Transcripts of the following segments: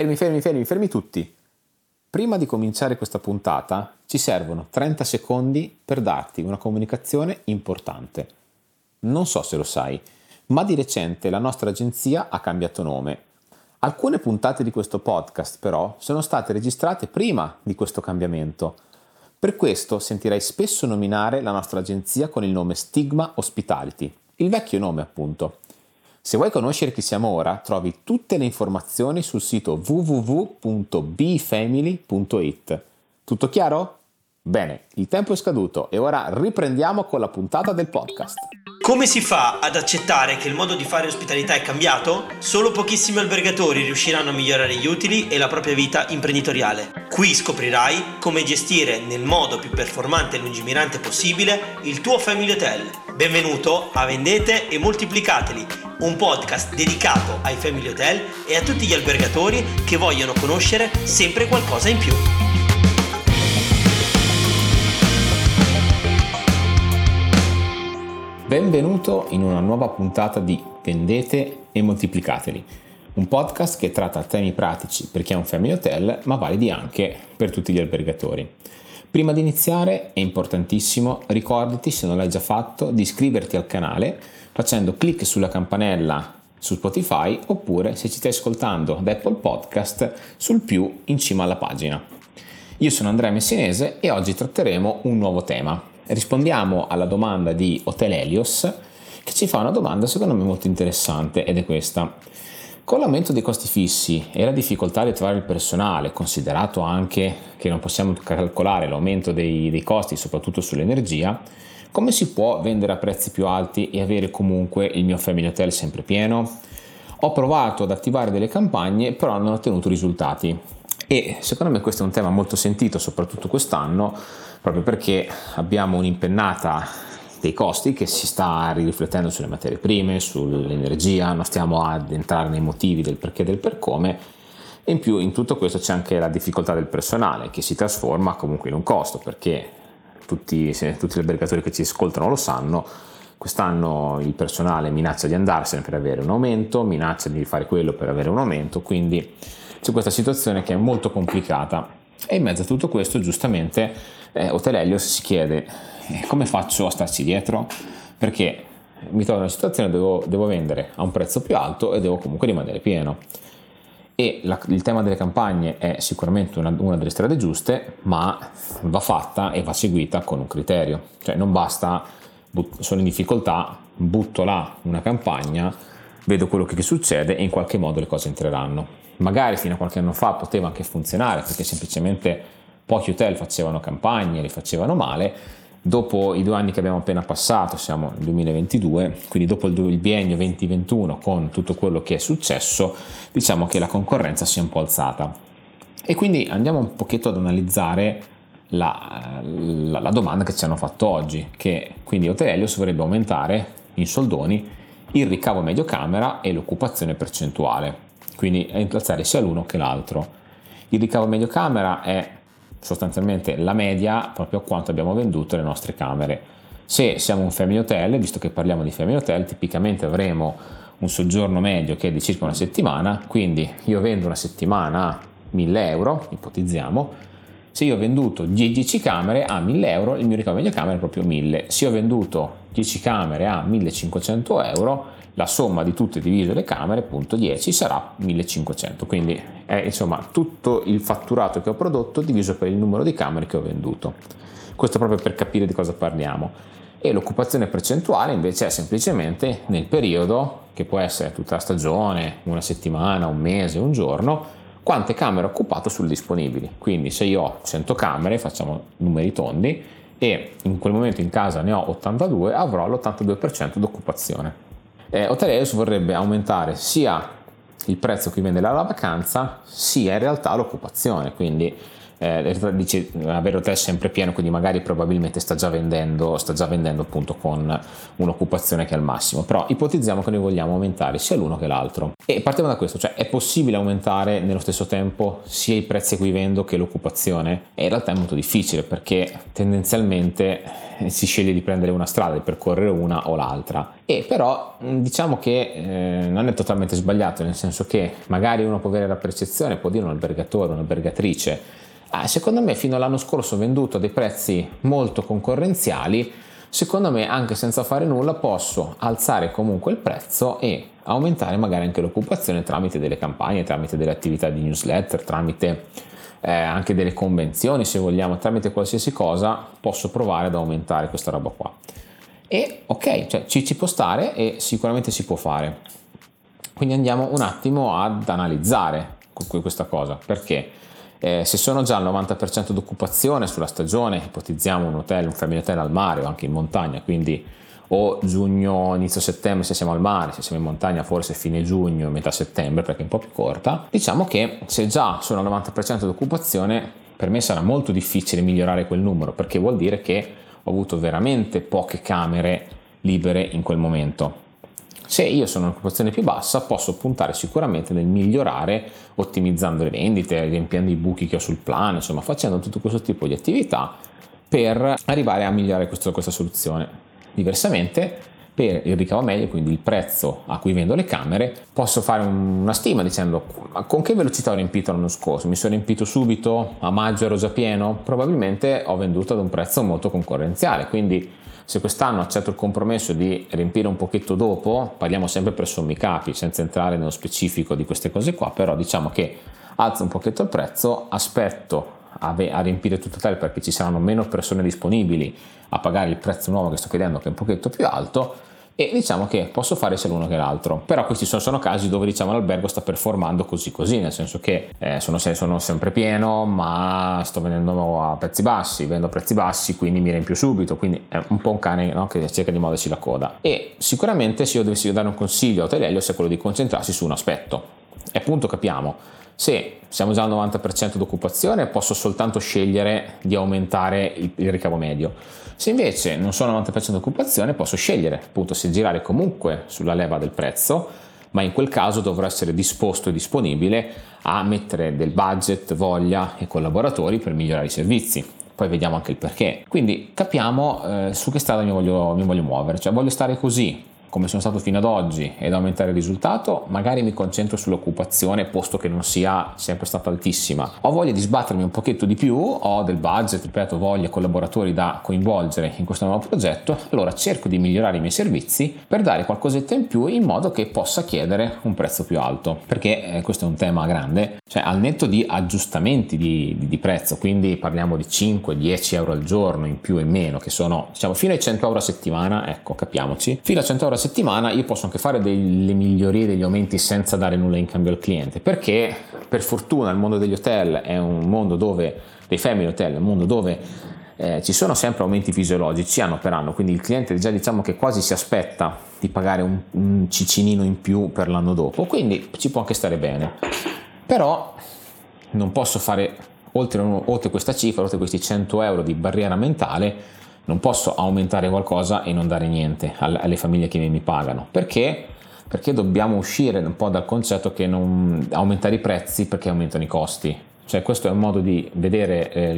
Fermi, fermi, fermi, fermi tutti. Prima di cominciare questa puntata ci servono 30 secondi per darti una comunicazione importante. Non so se lo sai, ma di recente la nostra agenzia ha cambiato nome. Alcune puntate di questo podcast però sono state registrate prima di questo cambiamento. Per questo sentirai spesso nominare la nostra agenzia con il nome Stigma Hospitality, il vecchio nome appunto. Se vuoi conoscere chi siamo ora, trovi tutte le informazioni sul sito www.bfamily.it. Tutto chiaro? Bene, il tempo è scaduto e ora riprendiamo con la puntata del podcast. Come si fa ad accettare che il modo di fare ospitalità è cambiato? Solo pochissimi albergatori riusciranno a migliorare gli utili e la propria vita imprenditoriale. Qui scoprirai come gestire nel modo più performante e lungimirante possibile il tuo family hotel. Benvenuto a Vendete e Moltiplicateli, un podcast dedicato ai family hotel e a tutti gli albergatori che vogliono conoscere sempre qualcosa in più. Benvenuto in una nuova puntata di Vendete e Moltiplicateli, un podcast che tratta temi pratici per chi ha un family hotel, ma validi anche per tutti gli albergatori. Prima di iniziare è importantissimo, ricordati se non l'hai già fatto di iscriverti al canale facendo clic sulla campanella su Spotify oppure se ci stai ascoltando da Apple Podcast sul più in cima alla pagina. Io sono Andrea Messinese e oggi tratteremo un nuovo tema, rispondiamo alla domanda di Hotel Helios che ci fa una domanda secondo me molto interessante ed è questa. Con l'aumento dei costi fissi e la difficoltà di trovare il personale, considerato anche che non possiamo calcolare l'aumento dei, dei costi, soprattutto sull'energia, come si può vendere a prezzi più alti e avere comunque il mio family hotel sempre pieno? Ho provato ad attivare delle campagne, però non ho ottenuto risultati. E secondo me questo è un tema molto sentito, soprattutto quest'anno, proprio perché abbiamo un'impennata dei costi che si sta riflettendo sulle materie prime, sull'energia, non stiamo ad entrare nei motivi del perché e del per come. E in più in tutto questo c'è anche la difficoltà del personale che si trasforma comunque in un costo perché tutti, tutti gli albergatori che ci ascoltano lo sanno, quest'anno il personale minaccia di andarsene per avere un aumento, minaccia di fare quello per avere un aumento, quindi c'è questa situazione che è molto complicata. E in mezzo a tutto questo giustamente eh, Hotel si chiede eh, come faccio a starci dietro? Perché mi trovo in una situazione dove devo, devo vendere a un prezzo più alto e devo comunque rimanere pieno. E la, il tema delle campagne è sicuramente una, una, delle strade giuste, ma va fatta e va seguita con un criterio. Cioè non basta, but, sono in difficoltà, butto là una campagna, vedo quello che succede e in qualche modo le cose entreranno. Magari fino a qualche anno fa poteva anche funzionare perché semplicemente pochi hotel facevano campagne, le facevano male. Dopo i due anni che abbiamo appena passato, siamo nel 2022, quindi dopo il biennio 2021 con tutto quello che è successo, diciamo che la concorrenza si è un po' alzata. E quindi andiamo un pochetto ad analizzare la, la, la domanda che ci hanno fatto oggi, che quindi Hotel Helios vorrebbe aumentare in soldoni il ricavo medio camera e l'occupazione percentuale, quindi alzare sia l'uno che l'altro. Il ricavo medio camera è sostanzialmente la media proprio quanto abbiamo venduto le nostre camere. Se siamo un family hotel, visto che parliamo di family hotel, tipicamente avremo un soggiorno medio che è di circa una settimana, quindi io vendo una settimana a 1000 euro, ipotizziamo, se io ho venduto 10 camere a 1000 euro, il mio ricavo medio camera è proprio 1000. Se ho venduto 10 camere a 1500 euro, la somma di tutte divise le camere, appunto 10, sarà 1500. Quindi è insomma tutto il fatturato che ho prodotto diviso per il numero di camere che ho venduto. Questo proprio per capire di cosa parliamo. E l'occupazione percentuale invece è semplicemente nel periodo, che può essere tutta la stagione, una settimana, un mese, un giorno, quante camere ho occupato sulle disponibili. Quindi se io ho 100 camere, facciamo numeri tondi, e in quel momento in casa ne ho 82, avrò l'82% d'occupazione. Eh, Hoteliers vorrebbe aumentare sia il prezzo che vende la vacanza, sia in realtà l'occupazione, quindi eh, dice avere l'hotel sempre pieno, quindi magari probabilmente sta già vendendo, sta già vendendo appunto con un'occupazione che è al massimo, però ipotizziamo che noi vogliamo aumentare sia l'uno che l'altro. E partiamo da questo, cioè è possibile aumentare nello stesso tempo sia i prezzi a cui vendo che l'occupazione? E in realtà è molto difficile perché tendenzialmente eh, si sceglie di prendere una strada, di percorrere una o l'altra. E però diciamo che eh, non è totalmente sbagliato, nel senso che magari uno può avere la percezione, può dire un albergatore, un'albergatrice, Ah, secondo me fino all'anno scorso ho venduto a dei prezzi molto concorrenziali, secondo me anche senza fare nulla posso alzare comunque il prezzo e aumentare magari anche l'occupazione tramite delle campagne, tramite delle attività di newsletter, tramite eh, anche delle convenzioni se vogliamo, tramite qualsiasi cosa posso provare ad aumentare questa roba qua. E ok, cioè ci, ci può stare e sicuramente si può fare. Quindi andiamo un attimo ad analizzare questa cosa, perché eh, se sono già al 90% d'occupazione sulla stagione, ipotizziamo un hotel, un family hotel al mare o anche in montagna, quindi o giugno, inizio settembre se siamo al mare, se siamo in montagna forse fine giugno, metà settembre perché è un po' più corta, diciamo che se già sono al 90% d'occupazione per me sarà molto difficile migliorare quel numero perché vuol dire che ho avuto veramente poche camere libere in quel momento se io sono in un'occupazione più bassa, posso puntare sicuramente nel migliorare, ottimizzando le vendite, riempiendo i buchi che ho sul plan, insomma, facendo tutto questo tipo di attività per arrivare a migliorare questo, questa soluzione. Diversamente, per il ricavo medio, quindi il prezzo a cui vendo le camere, posso fare una stima dicendo con che velocità ho riempito l'anno scorso. Mi sono riempito subito, a maggio ero già pieno, probabilmente ho venduto ad un prezzo molto concorrenziale, quindi se quest'anno accetto il compromesso di riempire un pochetto dopo, parliamo sempre per sommi capi, senza entrare nello specifico di queste cose qua, però diciamo che alzo un pochetto il prezzo, aspetto a, riempire tutto hotel perché ci saranno meno persone disponibili a pagare il prezzo nuovo che sto chiedendo che è un pochetto più alto e diciamo che posso fare sia l'uno che l'altro. Però questi sono, sono casi dove diciamo l'albergo sta performando così così, nel senso che eh, sono, sono, sempre pieno, ma sto vendendo a prezzi bassi, vendo a prezzi bassi, quindi mi riempio subito, quindi è un po' un cane no, che cerca di muoversi la coda. E sicuramente se io dovessi dare un consiglio a Hotel è quello di concentrarsi su un aspetto. E appunto capiamo se siamo già al 90% d'occupazione, posso soltanto scegliere di aumentare il, il ricavo medio. Se invece non sono al 90% d'occupazione, posso scegliere appunto se girare comunque sulla leva del prezzo, ma in quel caso dovrò essere disposto e disponibile a mettere del budget, voglia e collaboratori per migliorare i servizi. Poi vediamo anche il perché. Quindi capiamo eh, su che strada mi voglio, mi voglio muovere, cioè voglio stare così come sono stato fino ad oggi ed aumentare il risultato, magari mi concentro sull'occupazione posto che non sia sempre stata altissima. Ho voglia di sbattermi un pochetto di più, ho del budget, ripeto, voglia collaboratori da coinvolgere in questo nuovo progetto, allora cerco di migliorare i miei servizi per dare qualcosetta in più in modo che possa chiedere un prezzo più alto, perché eh, questo è un tema grande, cioè al netto di aggiustamenti di, di, di prezzo, quindi parliamo di 5-10 euro al giorno in più e meno, che sono diciamo fino ai 100 euro a settimana, ecco capiamoci, fino a 100 euro a settimana io posso anche fare delle migliorie, degli aumenti senza dare nulla in cambio al cliente, perché per fortuna il mondo degli hotel è un mondo dove, dei family hotel, è un mondo dove eh, ci sono sempre aumenti fisiologici anno per anno, quindi il cliente già diciamo che quasi si aspetta di pagare un, un cicinino in più per l'anno dopo, quindi ci può anche stare bene. Però non posso fare oltre, oltre questa cifra, oltre questi 100 euro di barriera mentale, non posso aumentare qualcosa e non dare niente alle famiglie che mi pagano. Perché? Perché dobbiamo uscire un po' dal concetto che non aumentare i prezzi perché aumentano i costi. Cioè questo è un modo di vedere eh,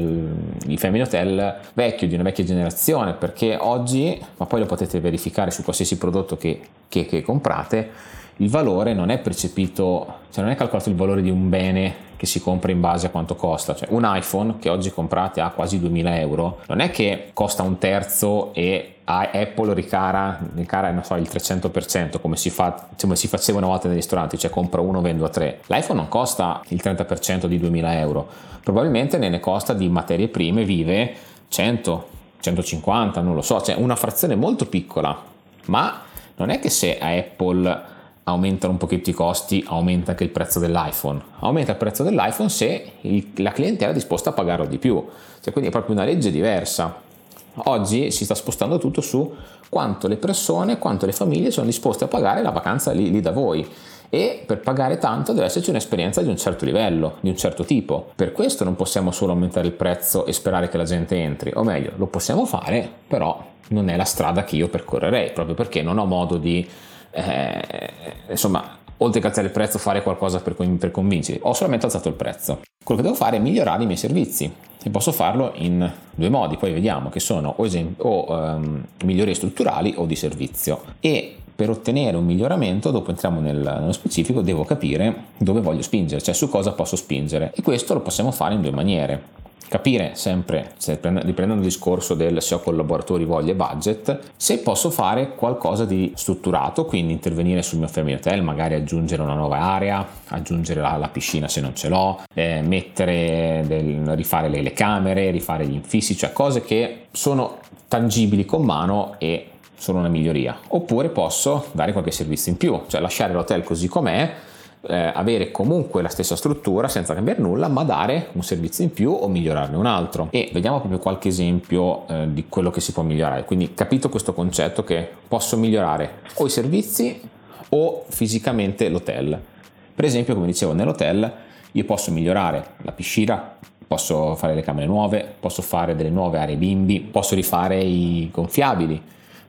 i family hotel vecchio, di una vecchia generazione, perché oggi, ma poi lo potete verificare su qualsiasi prodotto che, che, che comprate, il valore non è percepito, cioè non è calcolato il valore di un bene che si compra in base a quanto costa. Cioè, un iPhone che oggi comprate a quasi 2000 euro non è che costa un terzo e Apple ricara, ricara so, il 300% come si, fa, come si faceva una volta nei ristoranti, cioè compro uno, vendo a tre. L'iPhone non costa il 30% di 2000 euro, probabilmente ne costa di materie prime vive 100, 150, non lo so, cioè una frazione molto piccola, ma non è che se a Apple aumentano un pochetto i costi, aumenta anche il prezzo dell'iPhone. Aumenta il prezzo dell'iPhone se il, la clientela è disposta a pagarlo di più. Cioè, quindi è proprio una legge diversa. Oggi si sta spostando tutto su quanto le persone, quanto le famiglie sono disposte a pagare la vacanza lì, lì da voi. e per pagare tanto deve esserci un'esperienza di un certo livello, di un certo tipo. Per questo non possiamo solo aumentare il prezzo e sperare che la gente entri, o meglio, lo possiamo fare, però non è la strada che io percorrerei, proprio perché non ho modo di, eh, insomma, oltre che alzare il prezzo, fare qualcosa per, per convincere. Ho solamente alzato il prezzo. Quello che devo fare è migliorare i miei servizi e posso farlo in due modi, poi vediamo che sono o, esem- o um, migliori strutturali o di servizio. E per ottenere un miglioramento, dopo entriamo nel, nello specifico, devo capire dove voglio spingere, cioè su cosa posso spingere. E questo lo possiamo fare in due maniere capire sempre, riprendendo il discorso del se ho collaboratori, voglia e budget, se posso fare qualcosa di strutturato, quindi intervenire sul mio family hotel, magari aggiungere una nuova area, aggiungere la, la piscina se non ce l'ho, eh, mettere del, rifare le, le camere, rifare gli infissi, cioè cose che sono tangibili con mano e sono una miglioria. Oppure posso dare qualche servizio in più, cioè lasciare l'hotel così com'è eh, avere comunque la stessa struttura senza cambiare nulla, ma dare un servizio in più o migliorarne un altro. E vediamo proprio qualche esempio eh, di quello che si può migliorare. Quindi capito questo concetto che posso migliorare o i servizi o fisicamente l'hotel. Per esempio, come dicevo, nell'hotel io posso migliorare la piscina, posso fare le camere nuove, posso fare delle nuove aree bimbi, posso rifare i gonfiabili,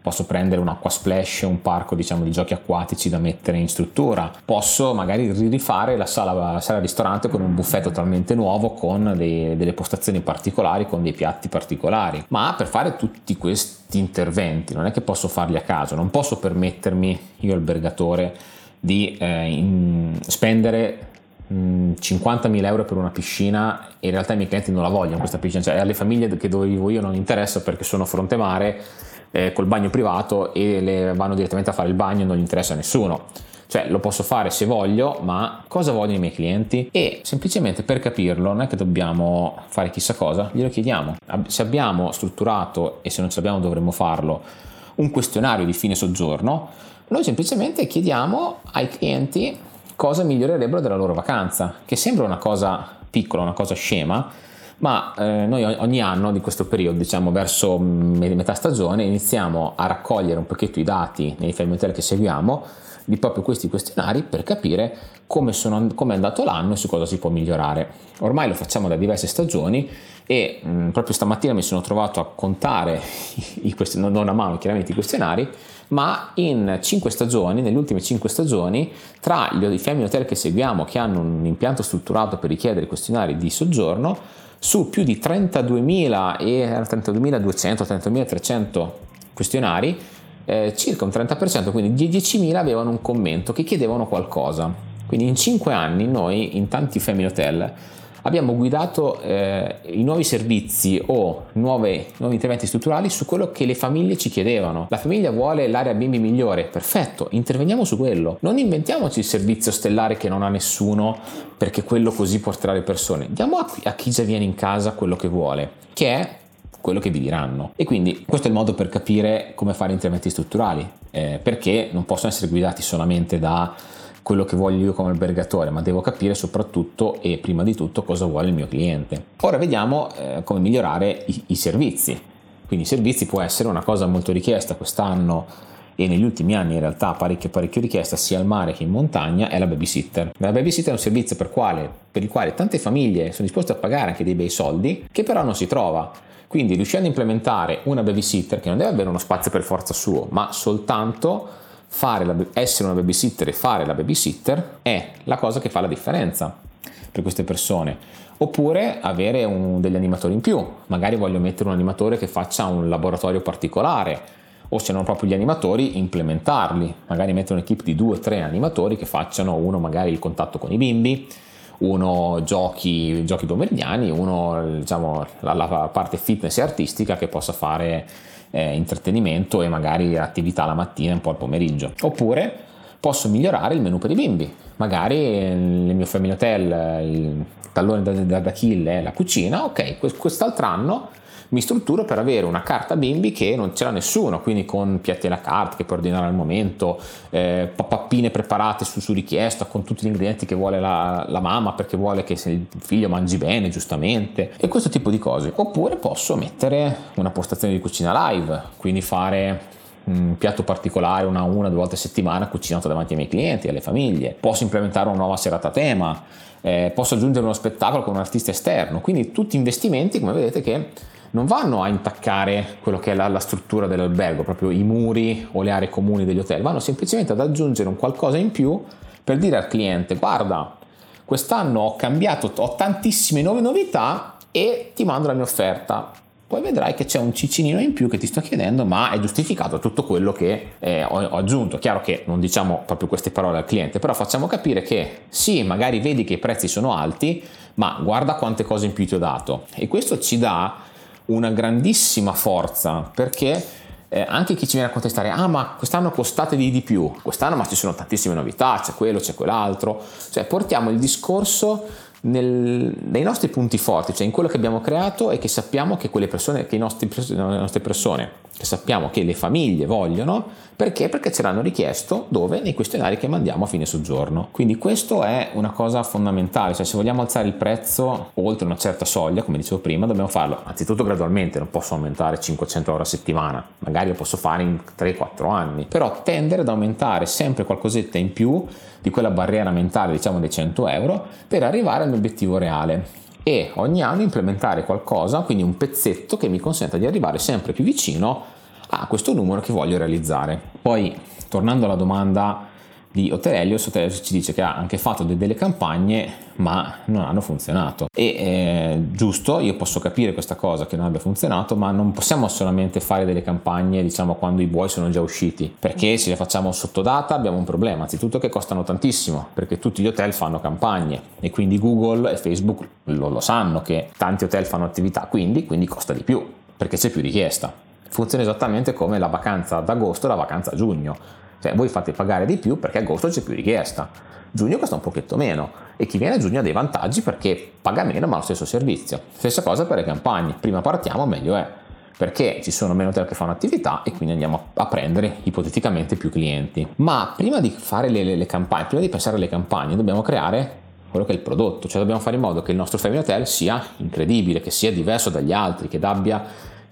posso prendere un acqua splash, un parco diciamo di giochi acquatici da mettere in struttura, posso magari rifare la sala, la sala ristorante con un buffet totalmente nuovo con dei, delle postazioni particolari, con dei piatti particolari, ma per fare tutti questi interventi non è che posso farli a caso, non posso permettermi io albergatore di eh, in, spendere 50.000 euro per una piscina e in realtà i miei clienti non la vogliono questa piscina, cioè alle famiglie che dove vivo io non interessa perché sono fronte mare eh, col bagno privato e le vanno direttamente a fare il bagno, non gli interessa a nessuno. Cioè lo posso fare se voglio, ma cosa vogliono i miei clienti? E semplicemente per capirlo non è che dobbiamo fare chissà cosa, glielo chiediamo. Se abbiamo strutturato e se non ce l'abbiamo dovremmo farlo un questionario di fine soggiorno, noi semplicemente chiediamo ai clienti cosa migliorerebbero della loro vacanza, che sembra una cosa piccola, una cosa scema, ma eh, noi ogni anno di questo periodo, diciamo verso metà stagione, iniziamo a raccogliere un pochetto i dati nei hotel che seguiamo di proprio questi questionari per capire come, sono, come, è andato l'anno e su cosa si può migliorare. Ormai lo facciamo da diverse stagioni e mh, proprio stamattina mi sono trovato a contare, i, i, non a mano chiaramente i questionari, ma in 5 stagioni, nelle ultime 5 stagioni, tra i family hotel che seguiamo che hanno un impianto strutturato per richiedere questionari di soggiorno, su più di 32.000 e 32.200, 32.300 questionari, eh, circa un 30%, quindi 10.000 avevano un commento che chiedevano qualcosa. Quindi in 5 anni noi in tanti family hotel abbiamo guidato eh, i nuovi servizi o nuove, nuovi interventi strutturali su quello che le famiglie ci chiedevano. La famiglia vuole l'area bimbi migliore, perfetto, interveniamo su quello. Non inventiamoci il servizio stellare che non ha nessuno perché quello così porterà le persone. Diamo a, a chi già viene in casa quello che vuole, che è quello che vi diranno. E quindi questo è il modo per capire come fare interventi strutturali, eh, perché non possono essere guidati solamente da quello che voglio io come albergatore, ma devo capire soprattutto e prima di tutto cosa vuole il mio cliente. Ora vediamo eh, come migliorare i, i servizi. Quindi i servizi può essere una cosa molto richiesta quest'anno e negli ultimi anni in realtà parecchio parecchio richiesta sia al mare che in montagna è la babysitter. La babysitter è un servizio per, quale, per il quale tante famiglie sono disposte a pagare anche dei bei soldi che però non si trova. Quindi riuscendo a implementare una babysitter che non deve avere uno spazio per forza suo, ma soltanto la, essere una babysitter e fare la babysitter è la cosa che fa la differenza per queste persone. Oppure avere un, degli animatori in più, magari voglio mettere un animatore che faccia un laboratorio particolare, o se non proprio gli animatori, implementarli, magari mettere un'equipe di due o tre animatori che facciano uno magari il contatto con i bimbi, uno giochi, giochi pomeridiani, uno diciamo, la, la parte fitness e artistica che possa fare eh, intrattenimento e magari attività la mattina e un po' al pomeriggio. Oppure posso migliorare il menu per i bimbi. Magari nel mio family hotel il tallone d'Achille è la cucina, ok, quest'altro anno mi strutturo per avere una carta bimbi che non c'era nessuno, quindi con piatti alla carta che puoi ordinare al momento, eh, pappine preparate su, su, richiesta con tutti gli ingredienti che vuole la, la mamma perché vuole che il figlio mangi bene, giustamente, e questo tipo di cose. Oppure posso mettere una postazione di cucina live, quindi fare un piatto particolare una una due volte a settimana cucinato davanti ai miei clienti, alle famiglie, posso implementare una nuova serata a tema, eh, posso aggiungere uno spettacolo con un artista esterno, quindi tutti investimenti come vedete che non vanno a intaccare quello che è la, la, struttura dell'albergo, proprio i muri o le aree comuni degli hotel, vanno semplicemente ad aggiungere un qualcosa in più per dire al cliente guarda, quest'anno ho cambiato, ho tantissime nuove novità e ti mando la mia offerta. Poi vedrai che c'è un cicinino in più che ti sto chiedendo, ma è giustificato tutto quello che eh, ho, ho aggiunto. Chiaro che non diciamo proprio queste parole al cliente, però facciamo capire che sì, magari vedi che i prezzi sono alti, ma guarda quante cose in più ti ho dato. E questo ci dà una grandissima forza perché eh, anche chi ci viene a contestare, ah ma quest'anno costate di, più, quest'anno ma ci sono tantissime novità, c'è quello, c'è quell'altro, cioè portiamo il discorso nel, nei nostri punti forti, cioè in quello che abbiamo creato e che sappiamo che quelle persone, che nostri, le nostre persone, che sappiamo che le famiglie vogliono, perché? Perché ce l'hanno richiesto dove? Nei questionari che mandiamo a fine soggiorno. Quindi questo è una cosa fondamentale, cioè se vogliamo alzare il prezzo oltre una certa soglia, come dicevo prima, dobbiamo farlo anzitutto gradualmente, non posso aumentare 500 euro a settimana, magari lo posso fare in 3-4 anni, però tendere ad aumentare sempre qualcosetta in più di quella barriera mentale, diciamo dei 100 euro, per arrivare al mio obiettivo reale e ogni anno implementare qualcosa, quindi un pezzetto che mi consenta di arrivare sempre più vicino a questo numero che voglio realizzare. Poi, tornando alla domanda di Hotel Helios ci dice che ha anche fatto delle campagne ma non hanno funzionato. E eh, giusto io posso capire questa cosa che non abbia funzionato ma non possiamo solamente fare delle campagne diciamo quando i buoi sono già usciti. Perché se le facciamo sotto data abbiamo un problema anzitutto che costano tantissimo perché tutti gli hotel fanno campagne e quindi Google e Facebook lo, lo sanno che tanti hotel fanno attività quindi, quindi costa di più perché c'è più richiesta. Funziona esattamente come la vacanza d'agosto e la vacanza a giugno cioè voi fate pagare di più perché agosto c'è più richiesta, giugno costa un pochetto meno e chi viene a giugno ha dei vantaggi perché paga meno ma lo stesso servizio. Stessa cosa per le campagne, prima partiamo meglio è perché ci sono meno hotel che fanno attività e quindi andiamo a prendere ipoteticamente più clienti. Ma prima di fare le, le, le campagne, prima di pensare alle campagne, dobbiamo creare quello che è il prodotto, cioè dobbiamo fare in modo che il nostro family hotel sia incredibile, che sia diverso dagli altri, che abbia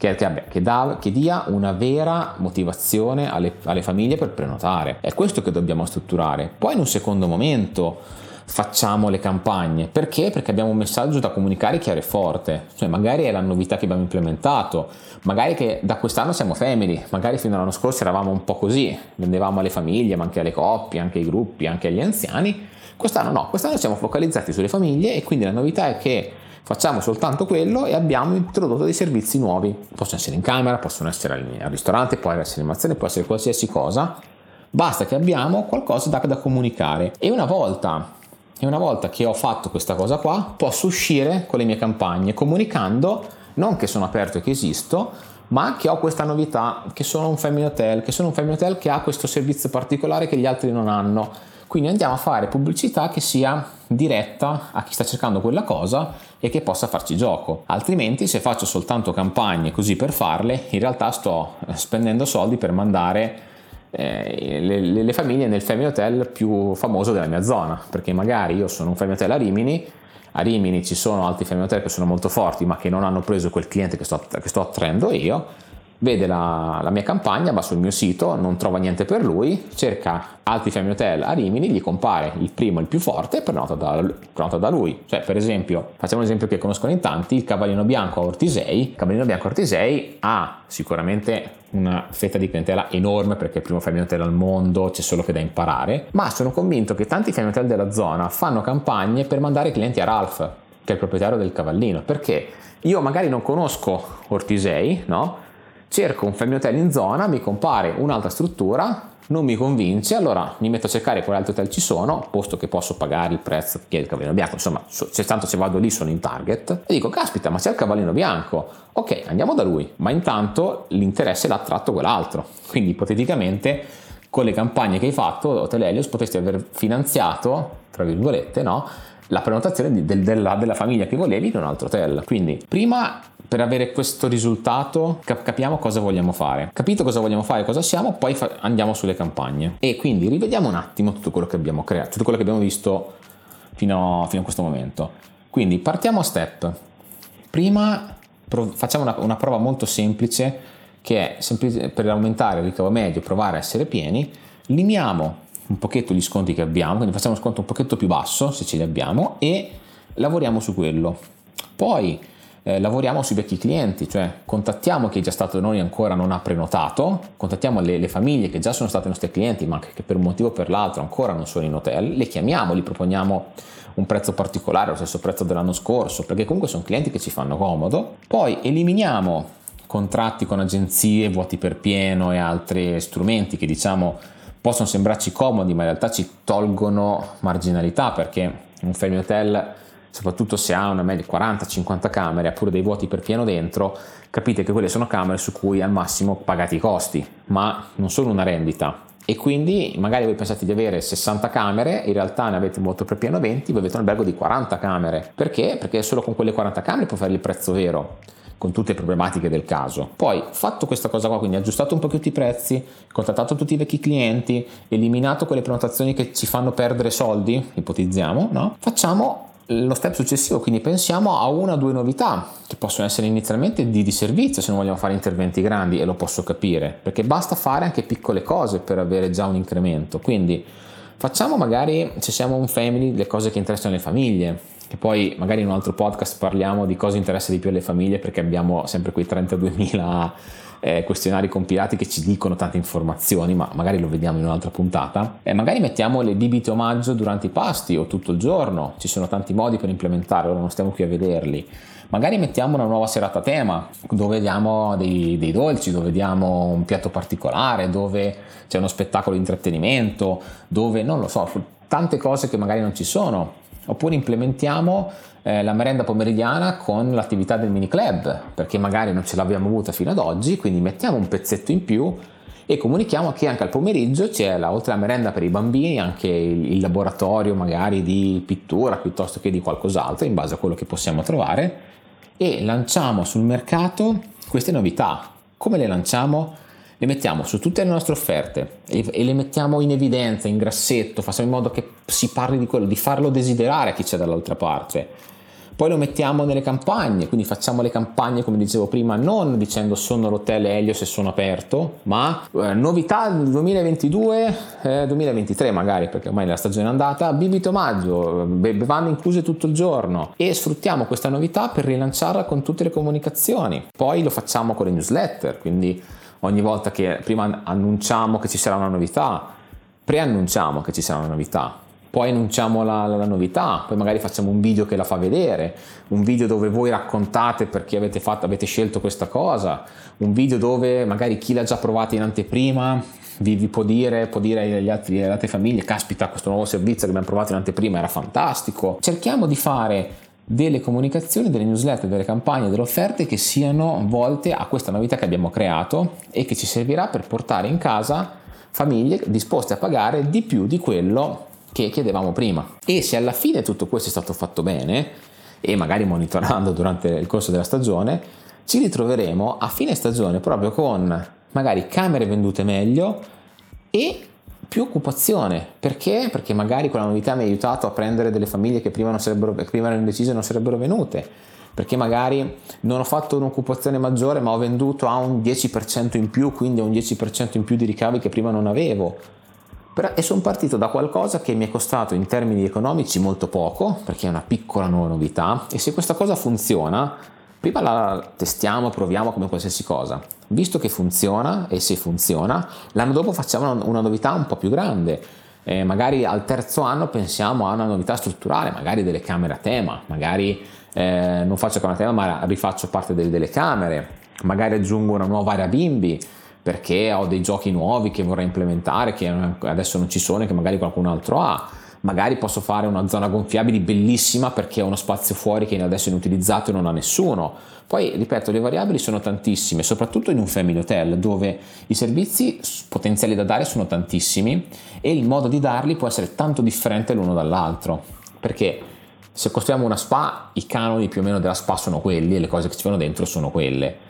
che, che, che, da, che dia una vera motivazione alle, alle famiglie per prenotare. È questo che dobbiamo strutturare. Poi in un secondo momento facciamo le campagne. Perché? Perché abbiamo un messaggio da comunicare chiaro e forte. Cioè, magari è la novità che abbiamo implementato, magari che da quest'anno siamo family, magari fino all'anno scorso eravamo un po' così, vendevamo alle famiglie, ma anche alle coppie, anche ai gruppi, anche agli anziani. Quest'anno no, quest'anno siamo focalizzati sulle famiglie e quindi la novità è che facciamo soltanto quello e abbiamo introdotto dei servizi nuovi. Possono essere in camera, possono essere al ristorante, può essere animazione, può essere qualsiasi cosa. Basta che abbiamo qualcosa da, da comunicare. E una volta e una volta che ho fatto questa cosa qua, posso uscire con le mie campagne comunicando non che sono aperto e che esisto, ma che ho questa novità, che sono un family hotel, che sono un family hotel che ha questo servizio particolare che gli altri non hanno. Quindi andiamo a fare pubblicità che sia diretta a chi sta cercando quella cosa e che possa farci gioco. Altrimenti, se faccio soltanto campagne così per farle, in realtà sto eh, spendendo soldi per mandare eh, le, le, famiglie nel family hotel più famoso della mia zona. Perché magari io sono un family hotel a Rimini. A Rimini ci sono altri family hotel che sono molto forti, ma che non hanno preso quel cliente che sto, che sto attraendo io vede la, la, mia campagna, va sul mio sito, non trova niente per lui, cerca altri family hotel a Rimini, gli compare il primo, il più forte prenota da, prenota da lui. Cioè, per esempio, facciamo un esempio che conoscono in tanti, il Cavallino Bianco a Ortisei. Il Cavallino Bianco a Ortisei ha sicuramente una fetta di clientela enorme perché è il primo family hotel al mondo, c'è solo che da imparare, ma sono convinto che tanti family hotel della zona fanno campagne per mandare clienti a Ralph, che è il proprietario del Cavallino, perché io magari non conosco Ortisei, no? Cerco un family hotel in zona, mi compare un'altra struttura, non mi convince, allora mi metto a cercare quali altri hotel ci sono, posto che posso pagare il prezzo che è il cavallino bianco, insomma, se tanto se vado lì sono in target, e dico, caspita, ma c'è il cavallino bianco, ok, andiamo da lui, ma intanto l'interesse l'ha attratto quell'altro, quindi ipoteticamente con le campagne che hai fatto, Hotel Helios, potresti aver finanziato, tra virgolette, no? la prenotazione di, del, della, della famiglia che volevi in un altro hotel. Quindi prima per avere questo risultato cap- capiamo cosa vogliamo fare. Capito cosa vogliamo fare, cosa siamo, poi fa- andiamo sulle campagne. E quindi rivediamo un attimo tutto quello che abbiamo creato, tutto quello che abbiamo visto fino, fino a questo momento. Quindi partiamo a step. Prima prov- facciamo una, una prova molto semplice che è semplice, per aumentare il ricavo medio, provare a essere pieni, limiamo un pochetto gli sconti che abbiamo, quindi facciamo uno sconto un pochetto più basso se ce li abbiamo e lavoriamo su quello. Poi eh, lavoriamo sui vecchi clienti, cioè contattiamo chi è già stato da noi e ancora non ha prenotato, contattiamo le, le, famiglie che già sono state nostri clienti ma che per un motivo o per l'altro ancora non sono in hotel, le chiamiamo, gli proponiamo un prezzo particolare, lo stesso prezzo dell'anno scorso, perché comunque sono clienti che ci fanno comodo. Poi eliminiamo contratti con agenzie, vuoti per pieno e altri strumenti che diciamo possono sembrarci comodi ma in realtà ci tolgono marginalità perché un family hotel soprattutto se ha una media 40-50 camere, ha pure dei vuoti per pieno dentro, capite che quelle sono camere su cui al massimo pagate i costi, ma non sono una rendita. E quindi magari voi pensate di avere 60 camere, in realtà ne avete vuoto per pieno 20, voi avete un albergo di 40 camere. Perché? Perché solo con quelle 40 camere può fare il prezzo vero con tutte le problematiche del caso. Poi, fatto questa cosa qua, quindi aggiustato un po' tutti i prezzi, contattato tutti i vecchi clienti, eliminato quelle prenotazioni che ci fanno perdere soldi, ipotizziamo, no? Facciamo lo step successivo, quindi pensiamo a una o due novità che possono essere inizialmente di, di, servizio se non vogliamo fare interventi grandi e lo posso capire, perché basta fare anche piccole cose per avere già un incremento. Quindi facciamo magari, se siamo un family, le cose che interessano le famiglie, che poi magari in un altro podcast parliamo di cosa interessa di più alle famiglie perché abbiamo sempre quei 32.000 eh, questionari compilati che ci dicono tante informazioni, ma magari lo vediamo in un'altra puntata. E magari mettiamo le bibite omaggio durante i pasti o tutto il giorno, ci sono tanti modi per implementare, ora non stiamo qui a vederli. Magari mettiamo una nuova serata a tema dove diamo dei, dei dolci, dove diamo un piatto particolare, dove c'è uno spettacolo di intrattenimento, dove non lo so, tante cose che magari non ci sono Oppure implementiamo eh, la merenda pomeridiana con l'attività del mini club, perché magari non ce l'abbiamo avuta fino ad oggi, quindi mettiamo un pezzetto in più e comunichiamo che anche al pomeriggio c'è la, oltre alla merenda per i bambini anche il, il, laboratorio magari di pittura piuttosto che di qualcos'altro in base a quello che possiamo trovare e lanciamo sul mercato queste novità. Come le lanciamo? Le mettiamo su tutte le nostre offerte e, e, le mettiamo in evidenza, in grassetto, facciamo in modo che si parli di quello, di farlo desiderare chi c'è dall'altra parte. Poi lo mettiamo nelle campagne, quindi facciamo le campagne come dicevo prima, non dicendo sono l'hotel Elio se sono aperto, ma eh, novità 2022-2023 eh, magari, perché ormai la stagione è andata, bibito maggio, bevande incluse tutto il giorno e sfruttiamo questa novità per rilanciarla con tutte le comunicazioni. Poi lo facciamo con le newsletter, quindi ogni volta che prima annunciamo che ci sarà una novità, preannunciamo che ci sarà una novità, poi annunciamo la, la, la, novità, poi magari facciamo un video che la fa vedere, un video dove voi raccontate perché avete, fatto, avete scelto questa cosa, un video dove magari chi l'ha già provato in anteprima vi, vi può, dire, può dire agli altri, alle altre famiglie, caspita questo nuovo servizio che abbiamo provato in anteprima era fantastico. Cerchiamo di fare delle comunicazioni, delle newsletter, delle campagne, delle offerte che siano volte a questa novità che abbiamo creato e che ci servirà per portare in casa famiglie disposte a pagare di più di quello che chiedevamo prima. E se alla fine tutto questo è stato fatto bene, e magari monitorando durante il corso della stagione, ci ritroveremo a fine stagione proprio con magari camere vendute meglio e più occupazione. Perché? Perché magari quella novità mi ha aiutato a prendere delle famiglie che prima, sarebbero, prima erano indecise e non sarebbero venute. Perché magari non ho fatto un'occupazione maggiore ma ho venduto a un 10% in più, quindi a un 10% in più di ricavi che prima non avevo. Però, e sono partito da qualcosa che mi è costato in termini economici molto poco, perché è una piccola nuova novità, e se questa cosa funziona, Prima la testiamo, proviamo come qualsiasi cosa. Visto che funziona e se funziona, l'anno dopo facciamo una, novità un po' più grande. Eh, magari al terzo anno pensiamo a una novità strutturale, magari delle camere a tema, magari eh, non faccio camera a tema ma rifaccio parte delle, delle camere, magari aggiungo una nuova area bimbi perché ho dei giochi nuovi che vorrei implementare che adesso non ci sono e che magari qualcun altro ha magari posso fare una zona gonfiabili bellissima perché ho uno spazio fuori che adesso è inutilizzato e non ha nessuno. Poi, ripeto, le variabili sono tantissime, soprattutto in un family hotel dove i servizi potenziali da dare sono tantissimi e il modo di darli può essere tanto differente l'uno dall'altro. Perché se costruiamo una spa, i canoni più o meno della spa sono quelli e le cose che ci vanno dentro sono quelle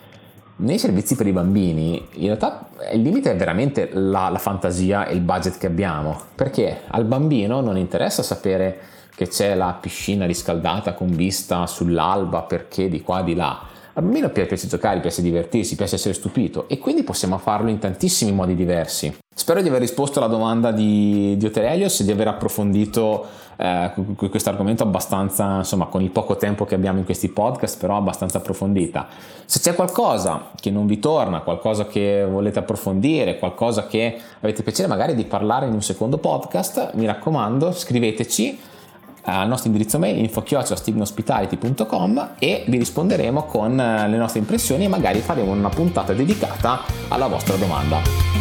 nei servizi per i bambini in realtà il limite è veramente la, la, fantasia e il budget che abbiamo perché al bambino non interessa sapere che c'è la piscina riscaldata con vista sull'alba perché di qua di là A bambino piace giocare, piace divertirsi, piace essere stupito e quindi possiamo farlo in tantissimi modi diversi. Spero di aver risposto alla domanda di, di Oterelios e di aver approfondito eh, questo argomento abbastanza, insomma, con il poco tempo che abbiamo in questi podcast, però abbastanza approfondita. Se c'è qualcosa che non vi torna, qualcosa che volete approfondire, qualcosa che avete piacere magari di parlare in un secondo podcast, mi raccomando, scriveteci al nostro indirizzo mail info-stignospitality.com e vi risponderemo con eh, le nostre impressioni e magari faremo una puntata dedicata alla vostra domanda.